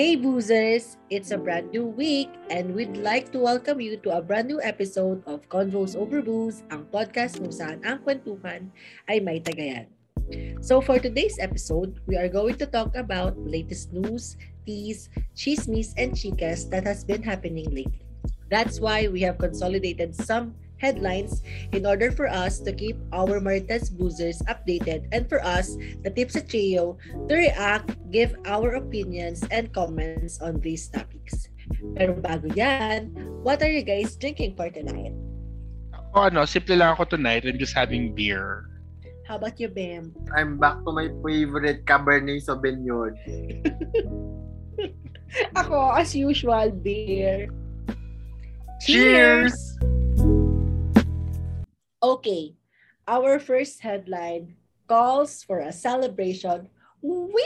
Hey Boozers! It's a brand new week and we'd like to welcome you to a brand new episode of Convos Over Booze, ang podcast kung saan ang kwentuhan ay may tagayan. So for today's episode, we are going to talk about latest news, teas, chismis, and chicas that has been happening lately. That's why we have consolidated some headlines in order for us to keep our Marites boozers updated and for us, the tips at Cheo, to react, give our opinions and comments on these topics. Pero bago yan, what are you guys drinking for tonight? Ako ano, simple lang ako tonight. I'm just having beer. How about you, Bam? I'm back to my favorite Cabernet Sauvignon. Ako, as usual, beer. Cheers! Okay, our first headline calls for a celebration. Wee!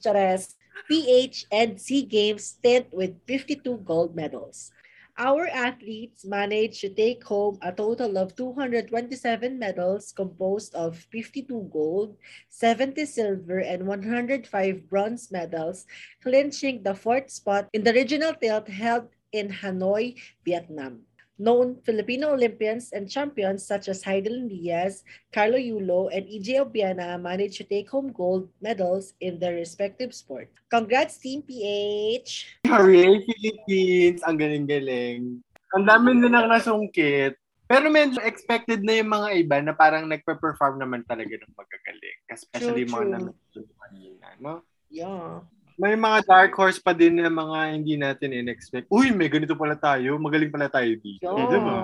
Chares! PH and SEA Games stint with 52 gold medals. Our athletes managed to take home a total of 227 medals composed of 52 gold, 70 silver, and 105 bronze medals, clinching the fourth spot in the regional tilt held in Hanoi, Vietnam. Known Filipino Olympians and champions such as Heidelin Diaz, Carlo Yulo, and EJ Obiana managed to take home gold medals in their respective sport. Congrats, Team PH! Hooray, Philippines! Ang galing-galing. Ang dami nilang nasungkit. Pero medyo expected na yung mga iba na parang nagpe-perform naman talaga ng magagaling. Especially True, mga true. nanonood kanina, no? Yeah. May mga dark horse pa din na mga hindi natin in-expect. Uy, may ganito pala tayo. Magaling pala tayo dito. Yes. Di ba?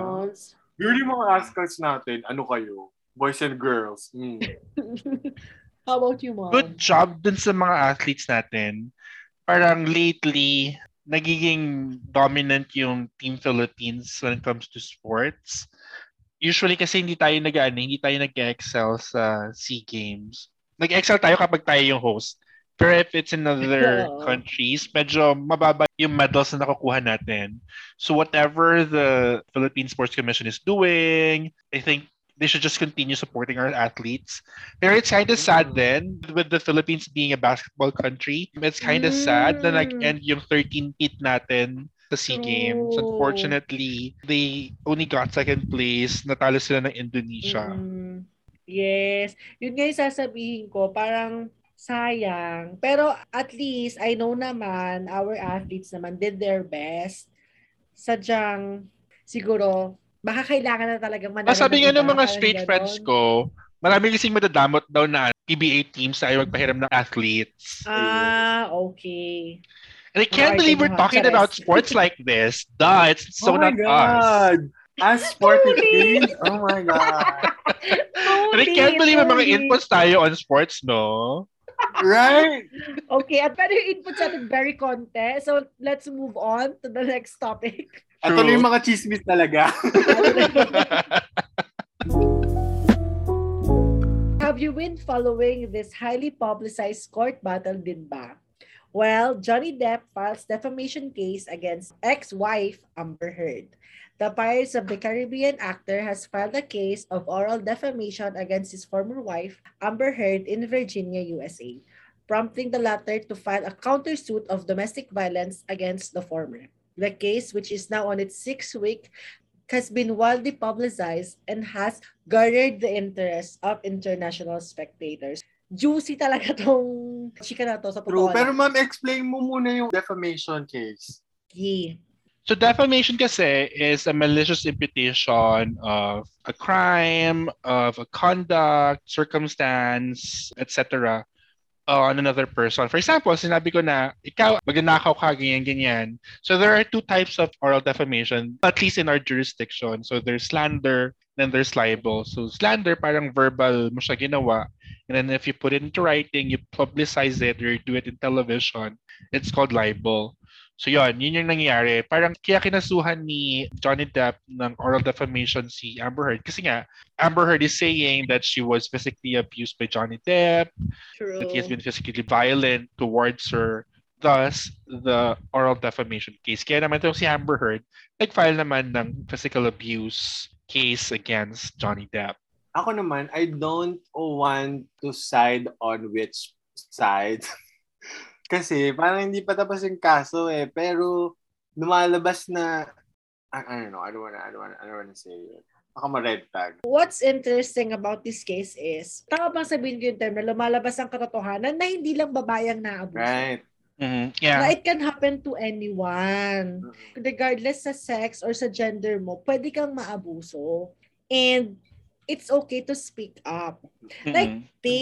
Yun yung mga rascals natin. Ano kayo? Boys and girls. Mm. How about you, Mom? Good job dun sa mga athletes natin. Parang lately, nagiging dominant yung Team Philippines when it comes to sports. Usually kasi hindi tayo nag hindi tayo nag-excel sa SEA Games. Nag-excel tayo kapag tayo yung host. Pero if it's in other Oo. countries, medyo mababa yung medals na nakukuha natin. So whatever the Philippine Sports Commission is doing, I think they should just continue supporting our athletes. Pero it's kind of sad then with the Philippines being a basketball country. It's kind of sad na Mm. nag-end yung 13 feet natin sa SEA Games. True. Unfortunately, they only got second place. Natalo sila ng Indonesia. Mm, yes. Yun nga yung sasabihin ko, parang sayang. Pero at least, I know naman, our athletes naman did their best. Sadyang, siguro, baka kailangan na talagang manalo. Ah, sabi nga ng mga ganon. friends ko, marami kasing madadamot daw na PBA teams ayaw magpahiram ng athletes. Ah, okay. And I can't Mga believe we're talking chares. about sports like this. Duh, it's so oh not us. God! As sport it Truly. is. Oh my God. And I can't believe may mga inputs tayo on sports, no? Right? Okay, at pero yung input sa atin very konti. So, let's move on to the next topic. Ito True. na yung mga chismis talaga. Have you been following this highly publicized court battle din ba? Well, Johnny Depp files defamation case against ex-wife Amber Heard. The Pirates of the Caribbean actor has filed a case of oral defamation against his former wife, Amber Heard, in Virginia, USA, prompting the latter to file a countersuit of domestic violence against the former. The case, which is now on its sixth week, has been widely publicized and has garnered the interest of international spectators. Juicy talaga tong chika na to sa True. totoo Pero ma'am, explain mo muna yung defamation case. Yeah. So defamation kasi is a malicious imputation of a crime, of a conduct, circumstance, etc. on another person. For example, sinabi ko na, ikaw, magnanakaw ka, ganyan, ganyan. So there are two types of oral defamation, at least in our jurisdiction. So there's slander, then there's libel. So slander, parang verbal mo siya ginawa. And then if you put it into writing, you publicize it, or you do it in television, it's called libel. So yun, yun yung nangyayari. Parang kaya kinasuhan ni Johnny Depp ng oral defamation si Amber Heard. Kasi nga, Amber Heard is saying that she was physically abused by Johnny Depp, True. that he has been physically violent towards her. Thus, the oral defamation case. Kaya naman itong si Amber Heard, nag-file naman ng physical abuse case against Johnny Depp. Ako naman, I don't want to side on which side. Kasi parang hindi pa tapos yung kaso eh. Pero lumalabas na, I, I don't know, I don't wanna, I don't wanna, I don't wanna say it. Baka ma-red tag. What's interesting about this case is, tama bang sabihin ko yung term na lumalabas ang katotohanan na hindi lang babayang naabuso. Right. Mhm. Na Yeah. it can happen to anyone. Regardless sa sex or sa gender mo, pwede kang maabuso. And it's okay to speak up. Like, Mhm. Te,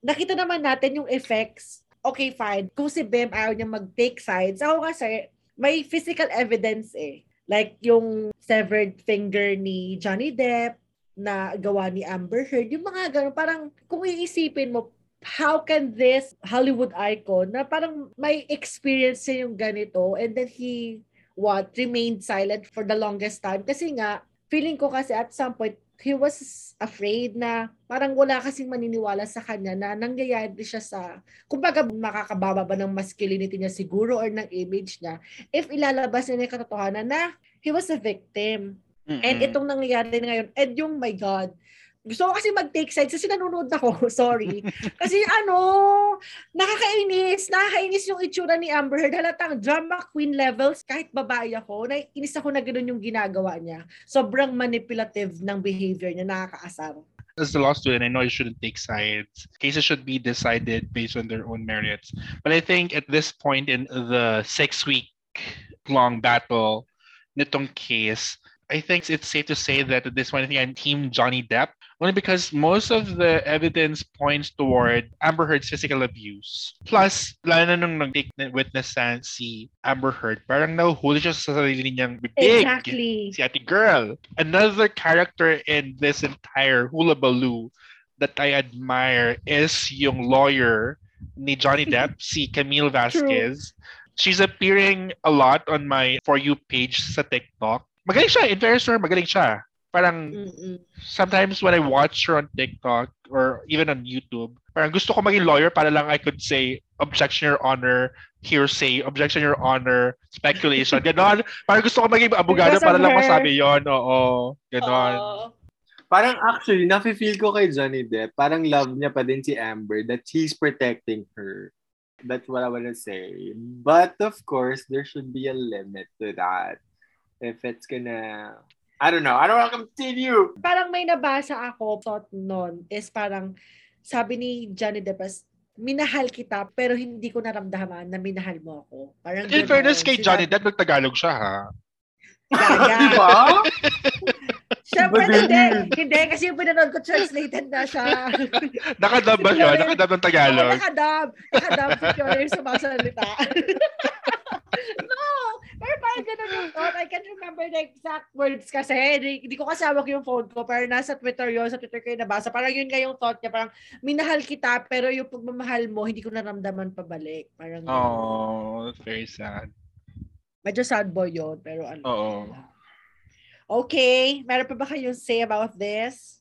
nakita naman natin yung effects. Okay, fine. Kung si Bem ayaw niya mag-take sides, ako kasi, may physical evidence eh. Like yung severed finger ni Johnny Depp na gawa ni Amber Heard. Yung mga ganun, parang kung iisipin mo, how can this Hollywood icon na parang may experience siya yung ganito and then he what remained silent for the longest time kasi nga feeling ko kasi at some point he was afraid na parang wala kasing maniniwala sa kanya na nangyayari siya sa kumbaga makakababa ba ng masculinity niya siguro or ng image niya if ilalabas niya yung katotohanan na he was a victim and Mhm. itong nangyayari na ngayon and yung my God gusto ko kasi mag-take sides kasi nanonood ako. Sorry. Kasi ano, nakakainis. Nakakainis yung itsura ni Amber Heard. Halatang drama queen levels. Kahit babae ako, naiinis ako na gano'n yung ginagawa niya. Sobrang manipulative ng behavior niya. Nakakaasar. as the law student, I know you shouldn't take sides. Cases should be decided based on their own merits. But I think at this point in the six week long battle nitong case, I think it's safe to say that at this point, I think I'm team Johnny Depp. Only because most of the evidence points toward Amber Heard's physical abuse. Plus, lalo na nung nag-take na witness stand si Amber Heard, parang nahuhuli siya sa sarili niyang bibig Exactly. si ate girl. Another character in this entire hula baloo that I admire is yung lawyer ni Johnny Depp, si Camille Vasquez. She's appearing a lot on my For You page sa TikTok. Magaling siya. In fairness to her, magaling siya. Parang Mm-mm. sometimes when I watch her on TikTok or even on YouTube, parang gusto ko maging lawyer para lang I could say, objection, your honor, hearsay, objection, your honor, speculation, ganon. Parang gusto ko maging abogado para of lang her. masabi yon Oo, ganon. Parang actually, nafe-feel ko kay Johnny Depp, parang love niya pa din si Amber that he's protecting her. That's what I wanna say. But of course, there should be a limit to that. If it's gonna... I don't know. I don't want to continue. parang may nabasa ako thought nun is parang sabi ni Johnny Depp as, minahal kita pero hindi ko naramdaman na minahal mo ako. Parang In fairness kay Johnny Depp, nagtagalog siya ha. Gaga. diba? Siyempre, hindi. Hindi, kasi yung pinanood ko, translated na siya. Nakadub ba siya? Nakadub ng Tagalog. Oo, nakadab. Nakadab si Fiona yung sumasalita. no! Pero parang ganun yung thought. I can't remember the exact words kasi. Hindi, hindi ko kasi hawak yung phone ko. Pero nasa Twitter yun. Sa Twitter ko yung nabasa. Parang yun nga yung thought niya. Parang minahal kita pero yung pagmamahal mo, hindi ko naramdaman pabalik. Parang. Oh, that's very sad. Medyo sad boy yun. Pero ano. Oo. Okay. Meron pa ba kayong say about this?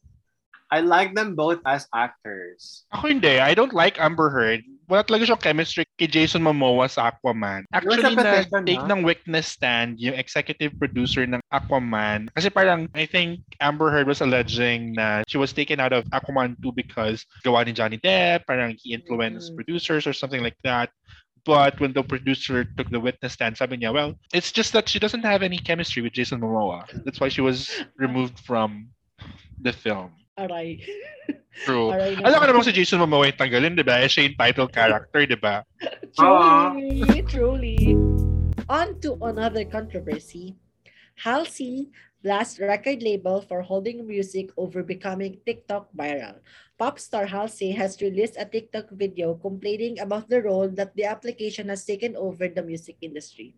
I like them both as actors. Ako hindi. I don't like Amber Heard. Wala talaga siyang chemistry kay Jason Momoa sa Aquaman. Actually, na-take ha? ng witness stand yung executive producer ng Aquaman. Kasi parang, I think Amber Heard was alleging na she was taken out of Aquaman 2 because gawa ni Johnny Depp, parang he influenced Mhm. producers or something like that. But when the producer took the witness stand, sabi niya, well, it's just that she doesn't have any chemistry with Jason Momoa. That's why she was removed from the film. Aray. True. Aray Alam ka naman si Jason Momoa yung tanggalin, di ba? Eh, siya yung title character, di ba? Truly, truly. On to another controversy. Halsey blasts record label for holding music over becoming TikTok viral. Pop star Halsey has released a TikTok video complaining about the role that the application has taken over the music industry.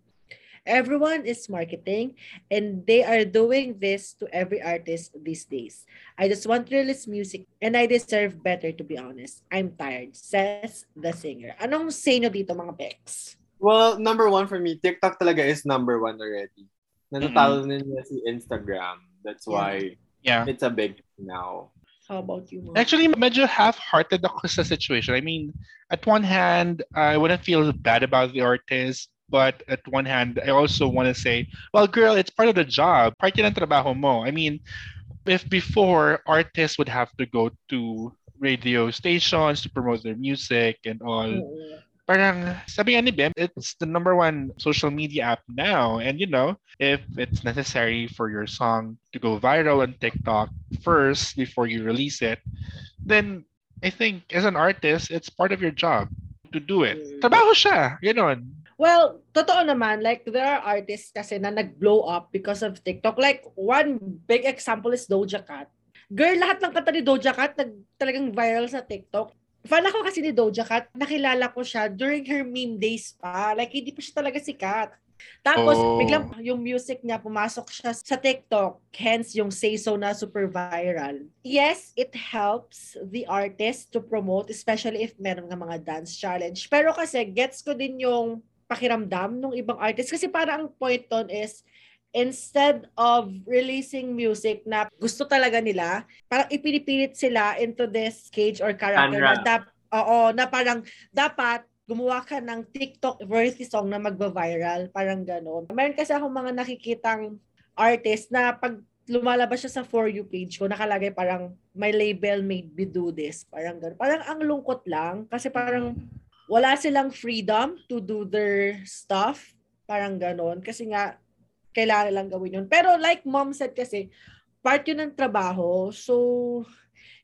Everyone is marketing, and they are doing this to every artist these days. I just want to release music, and I deserve better, to be honest. I'm tired, says the singer. Anong say nyo dito, mga pecs? Well, number one for me, TikTok talaga is number one already. Natatalo na niya si Instagram. That's Yeah. why Yeah. it's a big now. How about you, Mo? Actually, medyo half-hearted ako sa situation. I mean, at one hand, I wouldn't feel bad about the artist, but at one hand, I also want to say, well, girl, it's part of the job. Part yan ng trabaho mo. I mean, if before, artists would have to go to radio stations to promote their music and all, Oo. Parang sabi nga ni Bem, it's the number one social media app now. And you know, if it's necessary for your song to go viral on TikTok first before you release it, then I think as an artist, it's part of your job to do it. Mm. Trabaho siya, ganon. Well, totoo naman, like there are artists kasi na nag-blow up because of TikTok. Like one big example is Doja Cat. Girl, lahat ng kanta ni Doja Cat nag talagang viral sa TikTok. Fan ako kasi ni Doja Cat. Nakilala ko siya during her meme days pa. Like hindi pa siya talaga sikat. Tapos, Oh. biglang yung music niya, pumasok siya sa TikTok. Hence, yung Say So na super viral. Yes, it helps the artist to promote, especially if meron nga mga dance challenge. Pero kasi, gets ko din yung pakiramdam ng ibang artist. Kasi parang ang point ton is, instead of releasing music na gusto talaga nila, parang ipinipilit sila into this cage or character na Genre. dap, oo, na parang dapat gumawa ka ng TikTok worthy song na magba-viral, parang gano'n. Meron kasi akong mga nakikitang artist na pag lumalabas siya sa For You page ko, nakalagay parang my label made me do this. Parang gano'n. Parang ang lungkot lang kasi parang wala silang freedom to do their stuff. Parang gano'n. Kasi nga, kailangan nilang gawin yun. Pero like mom said kasi, part yun ng trabaho. So,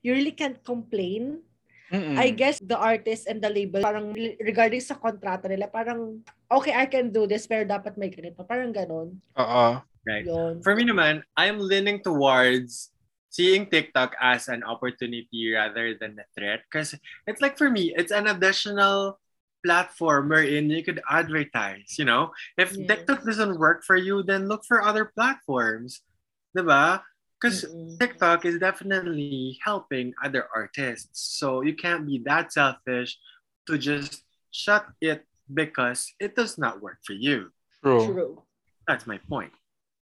you really can't complain Mm-mm. I guess the artist and the label, parang regarding sa kontrata nila, parang, okay, I can do this, pero dapat may ganito. Parang ganon. Oo. Right. Yun. For me naman, I'm leaning towards seeing TikTok as an opportunity rather than a threat. Because it's like for me, it's an additional platform wherein you could advertise, you know? If Yes. TikTok doesn't work for you, then look for other platforms. Diba? Because Mm-mm. TikTok is definitely helping other artists. So you can't be that selfish to just shut it because it does not work for you. True. True. That's my point.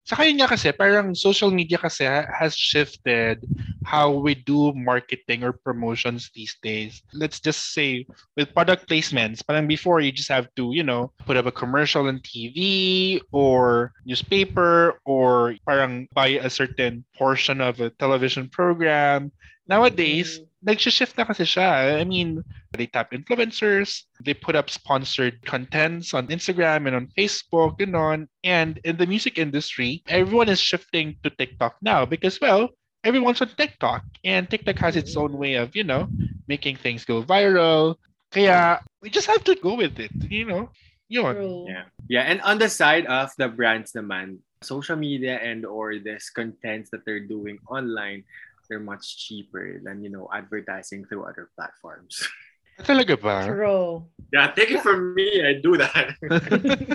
Saka yun nga kasi, parang social media kasi ha- has shifted how we do marketing or promotions these days. Let's just say with product placements, parang before you just have to, you know, put up a commercial on TV or newspaper or parang buy a certain portion of a television program. Nowadays, mm. Nag-shift na kasi siya. I mean, they tap influencers, they put up sponsored contents on Instagram and on Facebook, and on. And in the music industry, everyone is shifting to TikTok now because, well, everyone's on TikTok. And TikTok has its own way of, you know, making things go viral. Kaya, we just have to go with it, you know? Yun. Yeah. Yeah, and on the side of the brands naman, social media and or this contents that they're doing online, they're much cheaper than, you know, advertising through other platforms. Talaga ba? True. yeah, take it from me, I do that.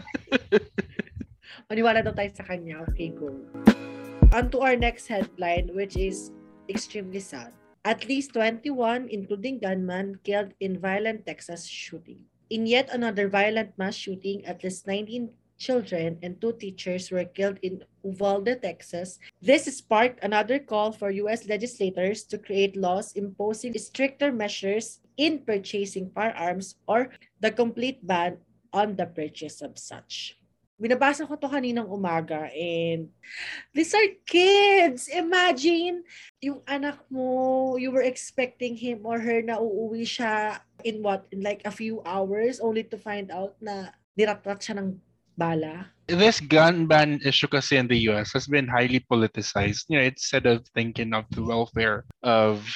Maniwala daw tayo sa kanya. Okay, go. On to our next headline, which is extremely sad. At least 21, including gunman, killed in violent Texas shooting. In yet another violent mass shooting, at least 19 children and two teachers were killed in Uvalde, Texas. This sparked another call for U.S. legislators to create laws imposing stricter measures in purchasing firearms or the complete ban on the purchase of such. Binabasa ko to kaninang umaga and these are kids. Imagine yung anak mo, you were expecting him or her na uuwi siya in what? In like a few hours only to find out na niratrat siya ng bala. this gun ban issue kasi in the US has been highly politicized. You know, instead of thinking of the welfare of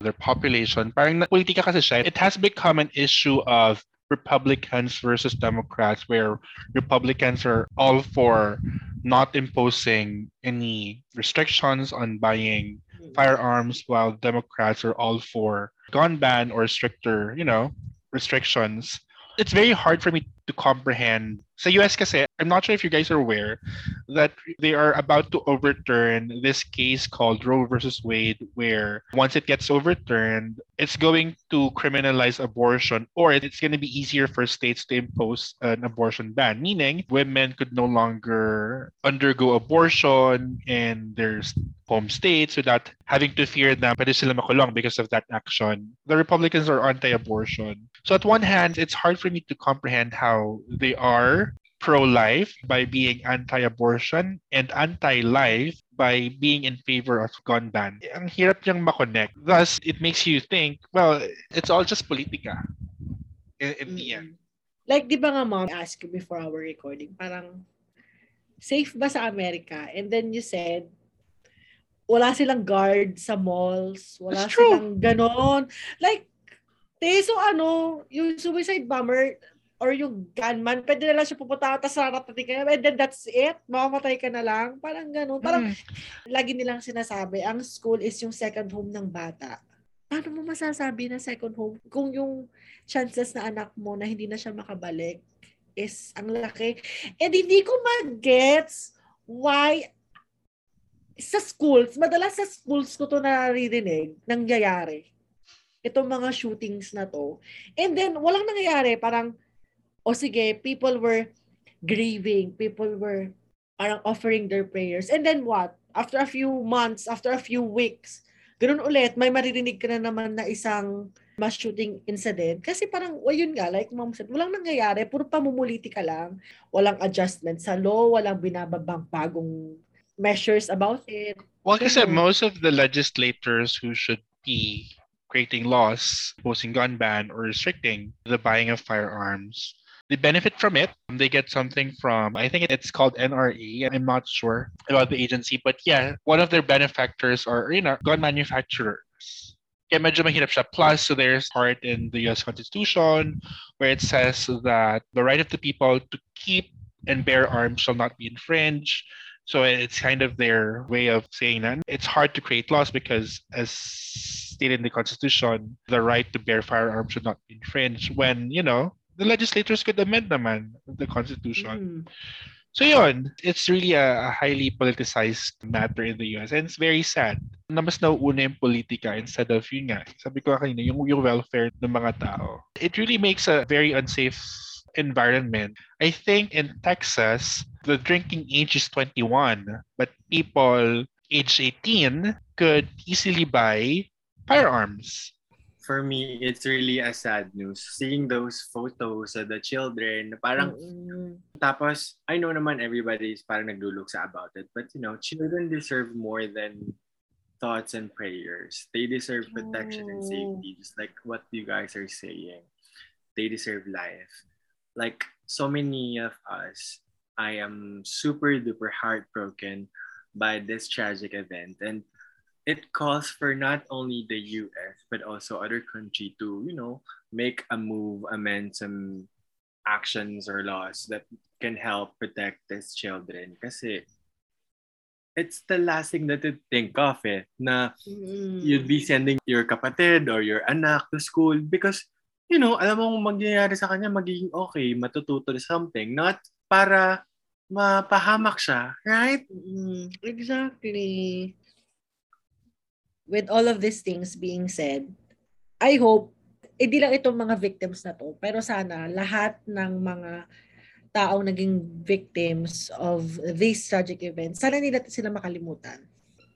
their population, parang politika kasi siya. It has become an issue of Republicans versus Democrats, where Republicans are all for not imposing any restrictions on buying mm. firearms, while Democrats are all for gun ban or stricter, you know, restrictions. It's very hard for me to comprehend. Sa US kasi, I'm not sure if you guys are aware that they are about to overturn this case called Roe versus Wade, where once it gets overturned, it's going to criminalize abortion, or it's going to be easier for states to impose an abortion ban, meaning women could no longer undergo abortion and their home states without having to fear na pwede sila makulong because of that action. The Republicans are anti-abortion. So at one hand, it's hard for me to comprehend how they are pro-life by being anti-abortion and anti-life by being in favor of gun ban. Ang hirap niyang makonect. Thus, it makes you think, well, it's all just politika. in, in the end. Mm-hmm. Like, di ba nga mom, I asked you before our recording, parang, safe ba sa Amerika? And then you said, wala silang guard sa malls, wala That's true. silang ganon. Like, te, so ano, yung suicide bomber, or yung gunman, pwede na lang siya pupunta, tapos saratating ka, and then that's it, mamamatay ka na lang. Parang ganon. Parang, Mm. lagi nilang sinasabi, ang school is yung second home ng bata. Paano mo masasabi na second home kung yung chances na anak mo na hindi na siya makabalik is ang laki? And hindi ko mag-gets why sa schools, madalas sa schools ko to naririnig, nangyayari. Itong mga shootings na to. And then, walang nangyayari. Parang, o sige, people were grieving. People were parang offering their prayers. And then what? After a few months, after a few weeks, ganun ulit, may maririnig ka na naman na isang mass shooting incident. Kasi parang, well, yun nga, like mom said, walang nangyayari, puro pamumuliti ka lang. Walang adjustment sa law, walang binababang bagong measures about it. Well, I said most of the legislators who should be creating laws, posting gun ban or restricting the buying of firearms, they benefit from it. They get something from, I think it's called NRA. I'm not sure about the agency, but yeah, one of their benefactors are, you know, gun manufacturers. Kaya medyo mahirap siya. Plus, so there's part in the US Constitution where it says that the right of the people to keep and bear arms shall not be infringed. So it's kind of their way of saying that it's hard to create laws because, as stated in the Constitution, the right to bear firearms should not be infringed. When you know the legislators could amend naman the Constitution. Mm. So yun, it's really a, a highly politicized matter in the US and it's very sad na mas nauuna yung politika instead of yun nga, sabi ko kanina, yung, yung welfare ng mga tao. It really makes a very unsafe environment. I think in Texas, the drinking age is 21, but people age 18 could easily buy firearms. For me, it's really a sad news. Seeing those photos of the children, parang Mm-mm. Tapos, I know naman everybody's is parang nagluluksa about it. But, you know, children deserve more than thoughts and prayers. They deserve protection and safety, just like what you guys are saying. They deserve life. Like, so many of us, I am super duper heartbroken by this tragic event. And it calls for not only the US, but also other country to, you know, make a move, amend some actions or laws that can help protect these children. Kasi it's the last thing that you think of eh, na Mm-mm. you'd be sending your kapatid or your anak to school because, you know, alam mo kung mangyayari sa kanya, magiging okay, matututo something, not para mapahamak siya, right? Mm, exactly. With all of these things being said, I hope, hindi lang itong mga victims na to, pero sana lahat ng mga taong naging victims of these tragic events, sana nila sila makalimutan.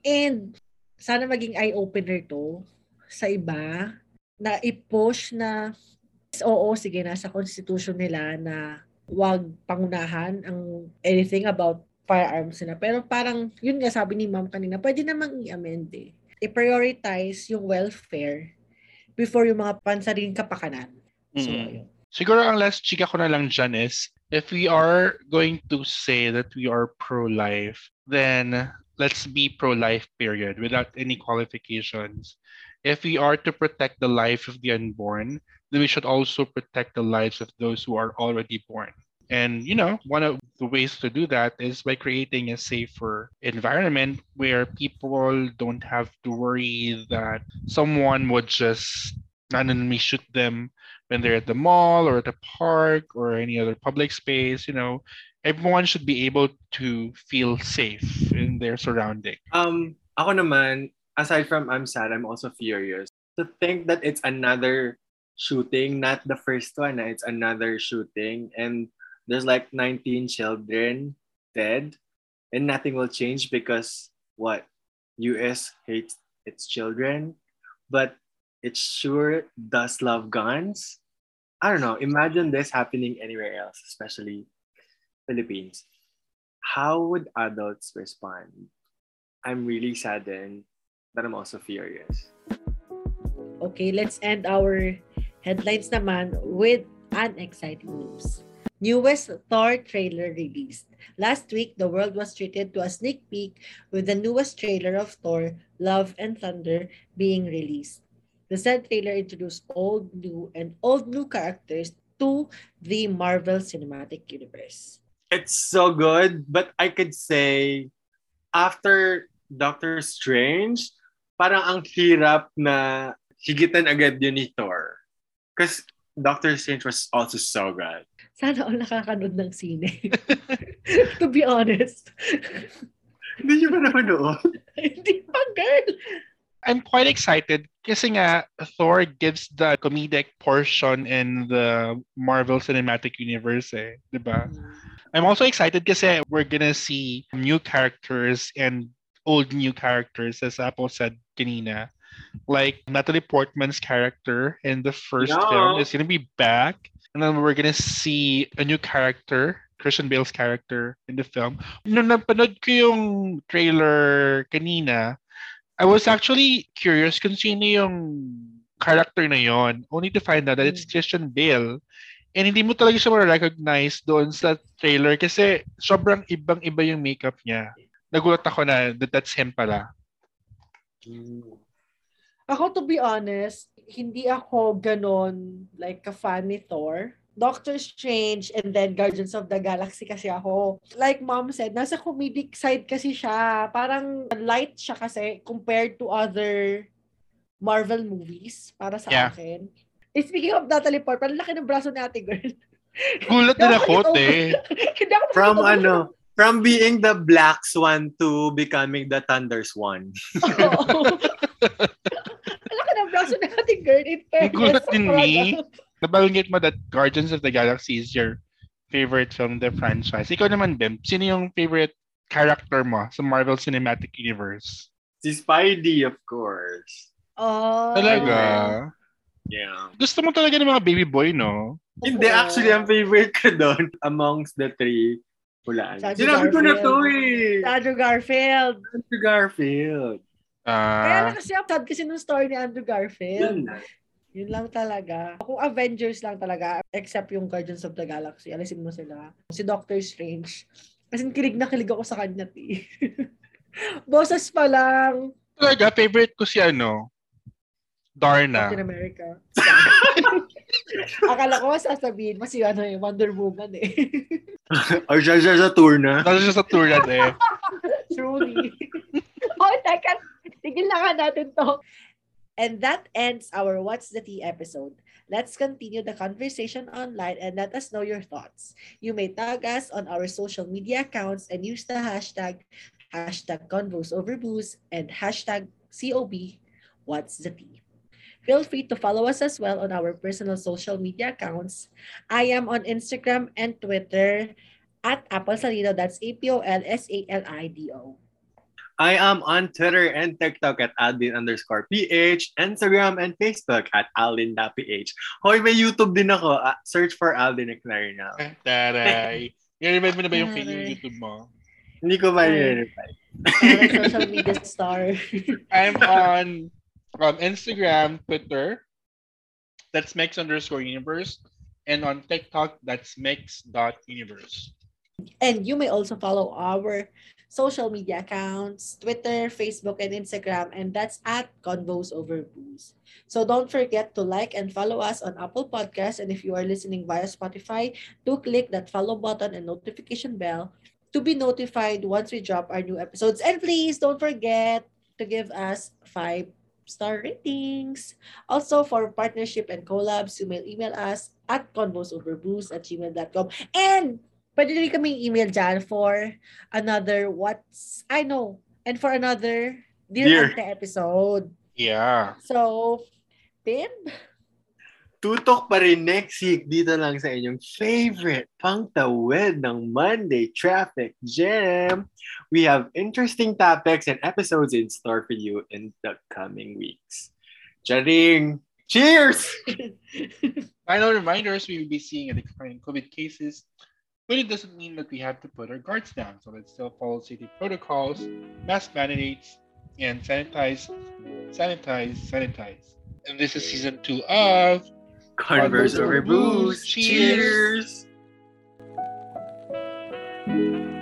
And sana maging eye-opener to sa iba na i-push na oo, sige, nasa constitution nila na wag pangunahan ang anything about firearms na. Pero parang, yun nga sabi ni ma'am kanina, pwede namang i-amend eh. I-prioritize yung welfare before yung mga pansariling kapakanan. So, Mm. Siguro ang last chika ko na lang dyan is, if we are going to say that we are pro-life, then let's be pro-life period without any qualifications. If we are to protect the life of the unborn, then we should also protect the lives of those who are already born. And you know, one of the ways to do that is by creating a safer environment where people don't have to worry that someone would just randomly shoot them when they're at the mall or at the park or any other public space, you know, everyone should be able to feel safe in their surrounding. Um, ako naman, aside from I'm sad, I'm also furious. To think that it's another shooting, not the first one, ah, it's another shooting, and there's like 19 children dead, and nothing will change because what? US hates its children, but it sure does love guns. I don't know. Imagine this happening anywhere else, especially Philippines. How would adults respond? I'm really saddened, but I'm also furious. Okay, let's end our headlines naman with an exciting news. Newest Thor trailer released. Last week, the world was treated to a sneak peek with the newest trailer of Thor, Love and Thunder, being released. The said trailer introduced old, new, and old new characters to the Marvel Cinematic Universe. It's so good, but I could say after Doctor Strange, parang ang hirap na higitan agad yun ni Thor. Because Doctor Strange was also so good. Sana all nakakanood ng sine. to be honest. Hindi nyo ba napanood? Hindi pa, girl. I'm quite excited kasi nga Thor gives the comedic portion in the Marvel Cinematic Universe eh, 'di ba? I'm also excited kasi we're gonna see new characters and old new characters as Apple said kanina. Like Natalie Portman's character in the first Yeah. film is gonna be back. And then we're gonna see a new character, Christian Bale's character in the film. Nung napanood ko yung trailer kanina, I was actually curious kung sino yung character na yon, only to find out that it's Christian Bale. And hindi mo talaga siya ma-recognize doon sa trailer kasi sobrang ibang-iba yung makeup niya. Nagulat ako na that that's him pala. Ako, to be honest, hindi ako ganon like a fan ni Thor. Doctor Strange and then Guardians of the Galaxy kasi ako. Like mom said, nasa comedic side kasi siya. Parang light siya kasi compared to other Marvel movies para sa Yeah. akin. Eh, speaking of Natalie Portman, laki ng braso ni ate girl. Gulat din ako, te. From ano, from being the Black Swan to becoming the Thunder Swan. Oo. Laki ng braso ate girl. In fairness, Gulat din ni. Nabanggit mo that Guardians of the Galaxy is your favorite film the franchise. Ikaw naman, Bim, sino yung favorite character mo sa Marvel Cinematic Universe? Si Spidey, of course. Oh. Talaga? Yeah. Gusto mo talaga ng mga baby boy, no? Hindi, actually, ang favorite ko doon amongst the three, Andrew Sinabi ko na Garfield. to eh. Andrew Garfield. Andrew Garfield. Kaya Ah, lang kasi, sad kasi nung story ni Andrew Garfield. Yun na. Yun lang talaga. Kung Avengers lang talaga, except yung Guardians of the Galaxy, alisin mo sila. Si Doctor Strange. Kasi kilig na kilig ako sa kanya, ti. Boses pa lang. talaga, favorite ko si ano, Darna. Captain America. Akala ko sasabihin mo si ano, eh, Wonder Woman eh. Or siya siya sa tour na. Nasa siya sa turan eh. Truly. oh, teka. Tigil na nga natin to. And that ends our What's the Tea episode. Let's continue the conversation online and let us know your thoughts. You may tag us on our social media accounts and use the hashtag hashtag convos over booze and hashtag COB What's the Tea. Feel free to follow us as well on our personal social media accounts. I am on Instagram and Twitter at Apple Salido. That's A-P-O-L-S-A-L-I-D-O. I am on Twitter and TikTok at Aldin underscore PH, Instagram and Facebook at Aldin.ph. Hoy, may YouTube din ako. Ah, search for Aldin Eclairna. Taray. I-remind mo na ba yung, Taray. yung YouTube mo? Hindi ko ba Ay. i-reply? Parang social media star. I'm on um, Instagram, Twitter. That's Mix underscore universe. And on TikTok, that's Mix.universe. and you may also follow our social media accounts, Twitter, Facebook, and Instagram, and that's at Convos Over Booze. So don't forget to like and follow us on Apple Podcasts, and if you are listening via Spotify, do click that follow button and notification bell to be notified once we drop our new episodes. And please don't forget to give us five star ratings. Also, for partnership and collabs, you may email us at convosoverbooze at gmail.com. And pwede rin kami email dyan for another what's, I know, and for another Dear, Dear. Ante episode. Yeah. So, Pim, Tutok pa rin next week dito lang sa inyong favorite pangtawid ng Monday Traffic Jam. We have interesting topics and episodes in store for you in the coming weeks. Charing! Cheers! Final reminders, we will be seeing a decline in COVID cases, but it doesn't mean that we have to put our guards down. So let's still follow safety protocols, mask mandates, and sanitize, sanitize, sanitize. And this is season two of Converse over booze. Cheers. Cheers.